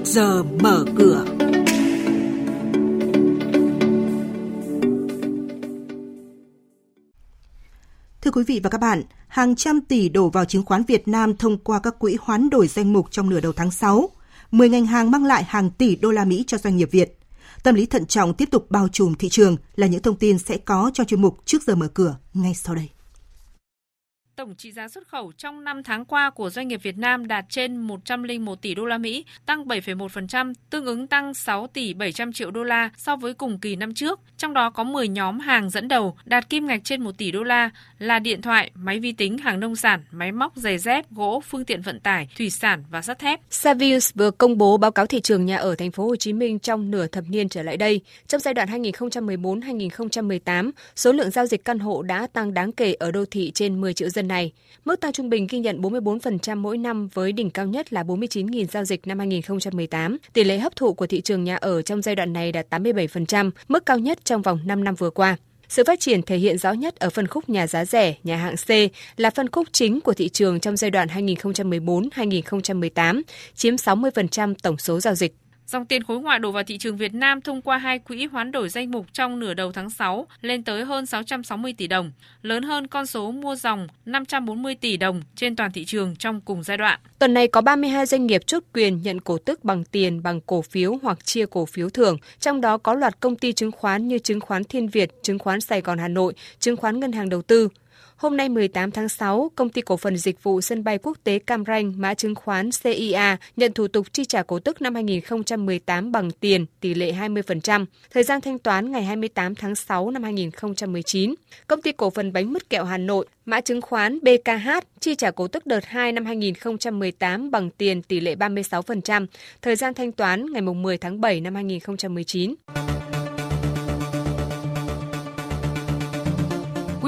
trước giờ mở cửa. Thưa quý vị và các bạn, hàng trăm tỷ đổ vào chứng khoán Việt Nam thông qua các quỹ hoán đổi danh mục trong nửa đầu tháng 6. 10 ngành hàng mang lại hàng tỷ đô la Mỹ cho doanh nghiệp Việt. Tâm lý thận trọng tiếp tục bao trùm thị trường là những thông tin sẽ có trong chuyên mục trước giờ mở cửa ngay sau đây. Tổng trị giá xuất khẩu trong 5 tháng qua của doanh nghiệp Việt Nam đạt trên 101 tỷ đô la Mỹ, tăng 7,1%, tương ứng tăng 6 tỷ 700 triệu đô la so với cùng kỳ năm trước. Trong đó có 10 nhóm hàng dẫn đầu đạt kim ngạch trên 1 tỷ đô la là điện thoại, máy vi tính, hàng nông sản, máy móc, giày dép, gỗ, phương tiện vận tải, thủy sản và sắt thép. Savills vừa công bố báo cáo thị trường nhà ở thành phố Hồ Chí Minh trong nửa thập niên trở lại đây. Trong giai đoạn 2014-2018, số lượng giao dịch căn hộ đã tăng đáng kể ở đô thị trên 10 triệu dân này. Mức tăng trung bình ghi nhận 44% mỗi năm với đỉnh cao nhất là 49.000 giao dịch năm 2018. Tỷ lệ hấp thụ của thị trường nhà ở trong giai đoạn này đạt 87%, mức cao nhất trong vòng 5 năm vừa qua. Sự phát triển thể hiện rõ nhất ở phân khúc nhà giá rẻ, nhà hạng C là phân khúc chính của thị trường trong giai đoạn 2014-2018, chiếm 60% tổng số giao dịch. Dòng tiền khối ngoại đổ vào thị trường Việt Nam thông qua hai quỹ hoán đổi danh mục trong nửa đầu tháng 6 lên tới hơn 660 tỷ đồng, lớn hơn con số mua dòng 540 tỷ đồng trên toàn thị trường trong cùng giai đoạn. Tuần này có 32 doanh nghiệp chốt quyền nhận cổ tức bằng tiền, bằng cổ phiếu hoặc chia cổ phiếu thưởng, trong đó có loạt công ty chứng khoán như chứng khoán Thiên Việt, chứng khoán Sài Gòn Hà Nội, chứng khoán Ngân hàng Đầu tư. Hôm nay 18 tháng 6, công ty cổ phần dịch vụ sân bay quốc tế Cam Ranh, mã chứng khoán CIA nhận thủ tục chi trả cổ tức năm 2018 bằng tiền, tỷ lệ 20%, thời gian thanh toán ngày 28 tháng 6 năm 2019. Công ty cổ phần bánh mứt kẹo Hà Nội, mã chứng khoán BKH chi trả cổ tức đợt 2 năm 2018 bằng tiền tỷ lệ 36%, thời gian thanh toán ngày 10 tháng 7 năm 2019.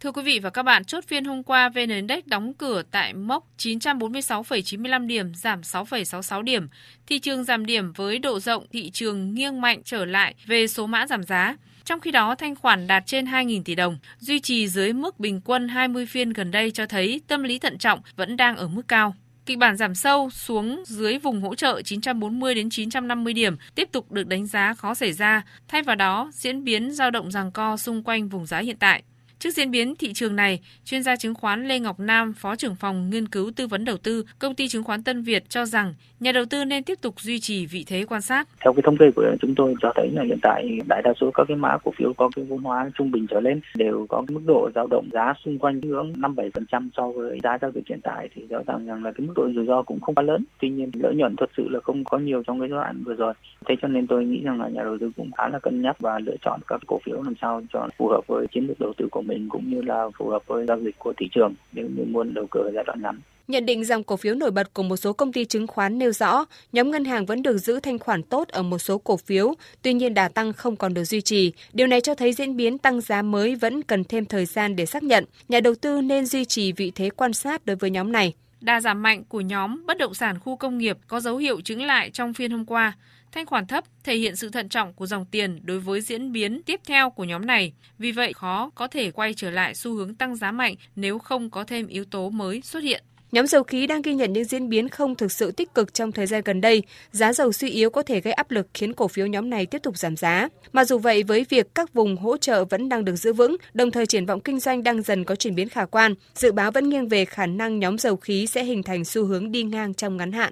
Thưa quý vị và các bạn, chốt phiên hôm qua VN Index đóng cửa tại mốc 946,95 điểm, giảm 6,66 điểm. Thị trường giảm điểm với độ rộng thị trường nghiêng mạnh trở lại về số mã giảm giá. Trong khi đó, thanh khoản đạt trên 2.000 tỷ đồng, duy trì dưới mức bình quân 20 phiên gần đây cho thấy tâm lý thận trọng vẫn đang ở mức cao. Kịch bản giảm sâu xuống dưới vùng hỗ trợ 940 đến 950 điểm tiếp tục được đánh giá khó xảy ra, thay vào đó diễn biến dao động giằng co xung quanh vùng giá hiện tại. Trước diễn biến thị trường này, chuyên gia chứng khoán Lê Ngọc Nam, Phó trưởng phòng nghiên cứu tư vấn đầu tư, công ty chứng khoán Tân Việt cho rằng nhà đầu tư nên tiếp tục duy trì vị thế quan sát. Theo cái thống kê của chúng tôi cho thấy là hiện tại đại đa số các cái mã cổ phiếu có cái vốn hóa trung bình trở lên đều có cái mức độ dao động giá xung quanh ngưỡng 5-7% so với giá giao dịch hiện tại thì rõ ràng rằng là cái mức độ rủi ro cũng không quá lớn. Tuy nhiên lợi nhuận thật sự là không có nhiều trong cái giai đoạn vừa rồi. Thế cho nên tôi nghĩ rằng là nhà đầu tư cũng khá là cân nhắc và lựa chọn các cổ phiếu làm sao cho phù hợp với chiến lược đầu tư của mình cũng như là phù hợp với giao dịch của thị trường nếu như muốn đầu cơ giai đoạn ngắn. Nhận định dòng cổ phiếu nổi bật của một số công ty chứng khoán nêu rõ, nhóm ngân hàng vẫn được giữ thanh khoản tốt ở một số cổ phiếu, tuy nhiên đà tăng không còn được duy trì. Điều này cho thấy diễn biến tăng giá mới vẫn cần thêm thời gian để xác nhận. Nhà đầu tư nên duy trì vị thế quan sát đối với nhóm này. Đà giảm mạnh của nhóm bất động sản khu công nghiệp có dấu hiệu chứng lại trong phiên hôm qua. Thanh khoản thấp thể hiện sự thận trọng của dòng tiền đối với diễn biến tiếp theo của nhóm này. Vì vậy, khó có thể quay trở lại xu hướng tăng giá mạnh nếu không có thêm yếu tố mới xuất hiện. Nhóm dầu khí đang ghi nhận những diễn biến không thực sự tích cực trong thời gian gần đây. Giá dầu suy yếu có thể gây áp lực khiến cổ phiếu nhóm này tiếp tục giảm giá. Mà dù vậy, với việc các vùng hỗ trợ vẫn đang được giữ vững, đồng thời triển vọng kinh doanh đang dần có chuyển biến khả quan, dự báo vẫn nghiêng về khả năng nhóm dầu khí sẽ hình thành xu hướng đi ngang trong ngắn hạn.